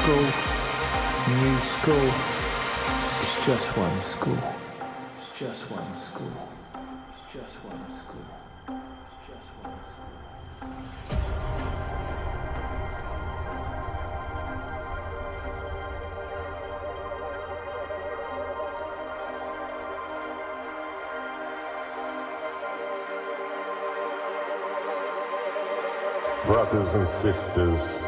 School, new school, it's just one school. It's just one school. It's just one school. Just one school. Brothers and sisters,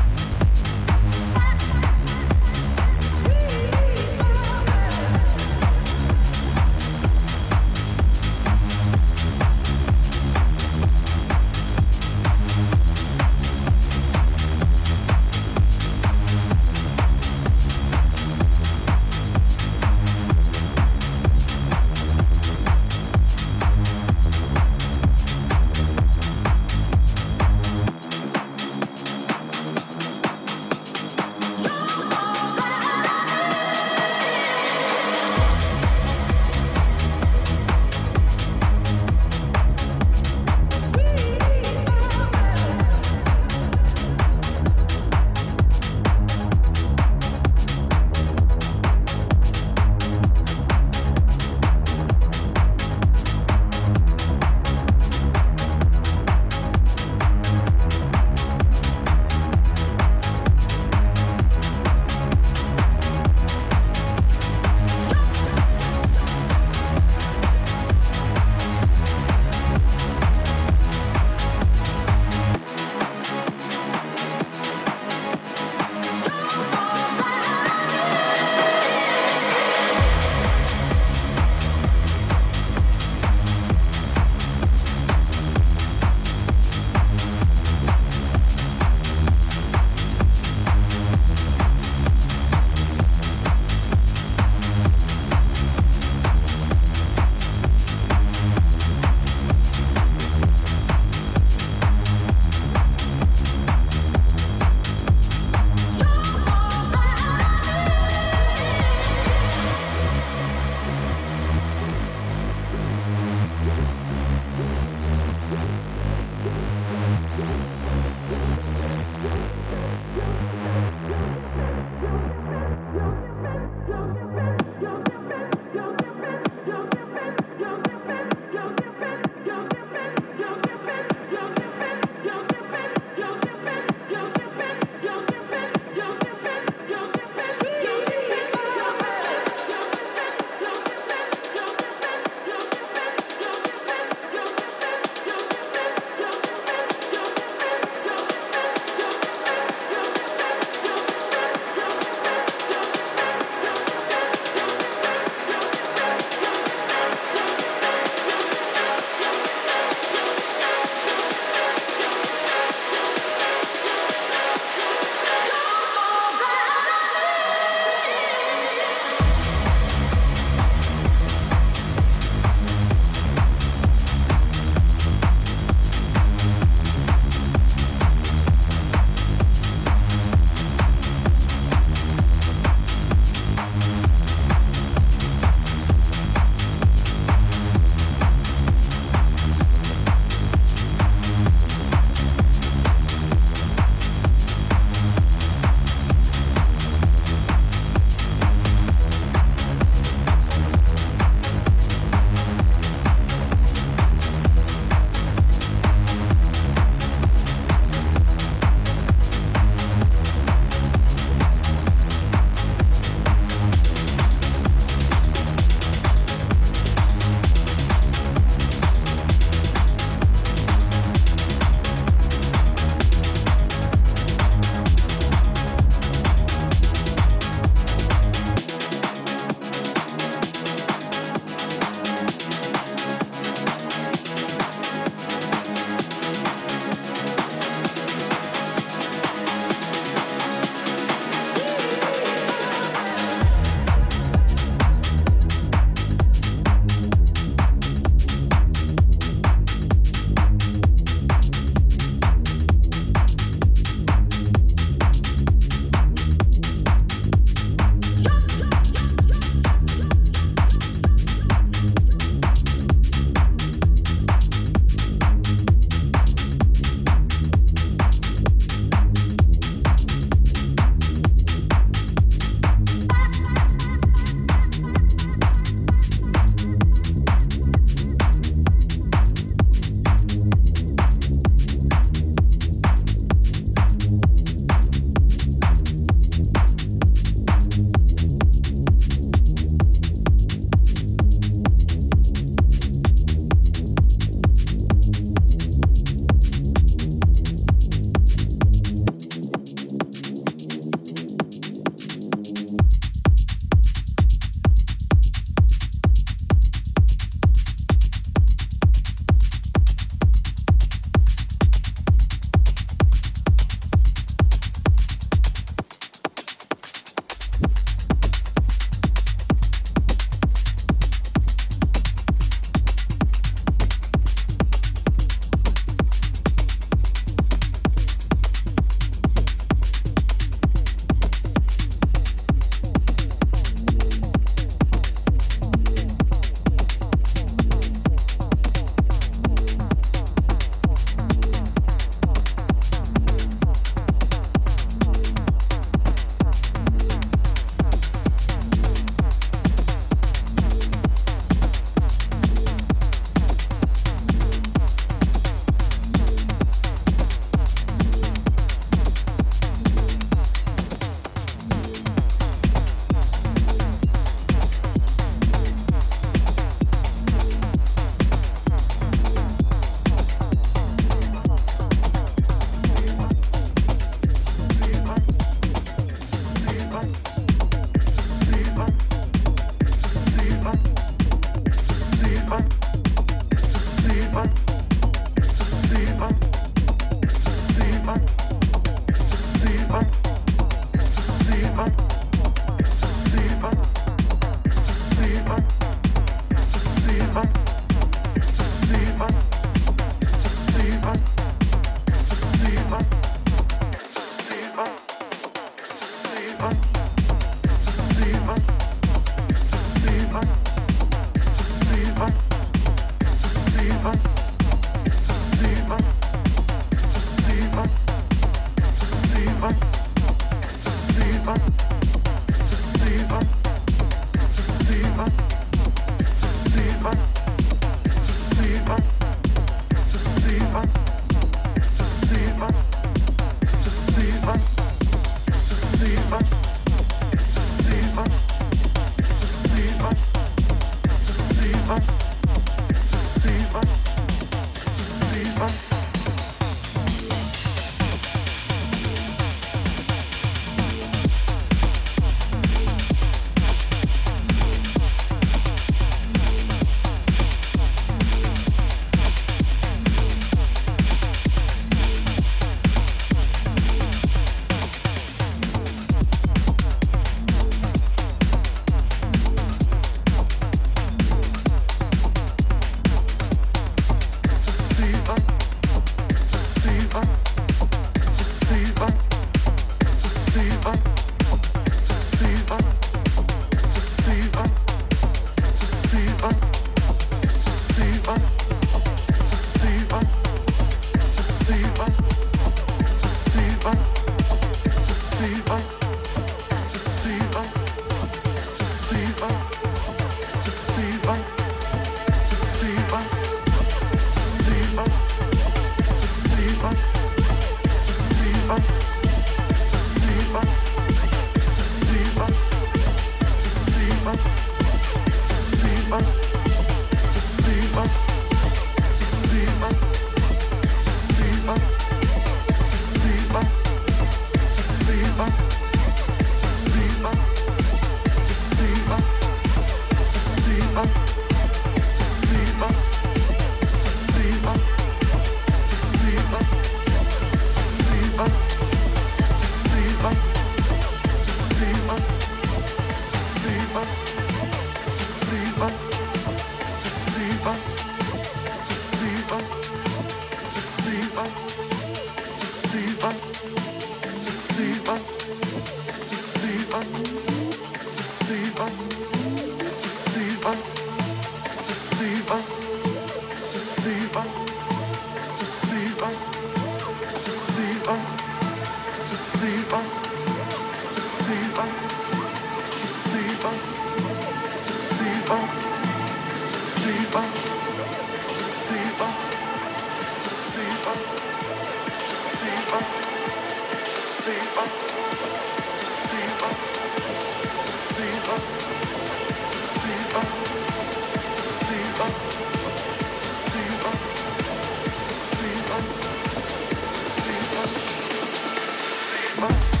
Oh.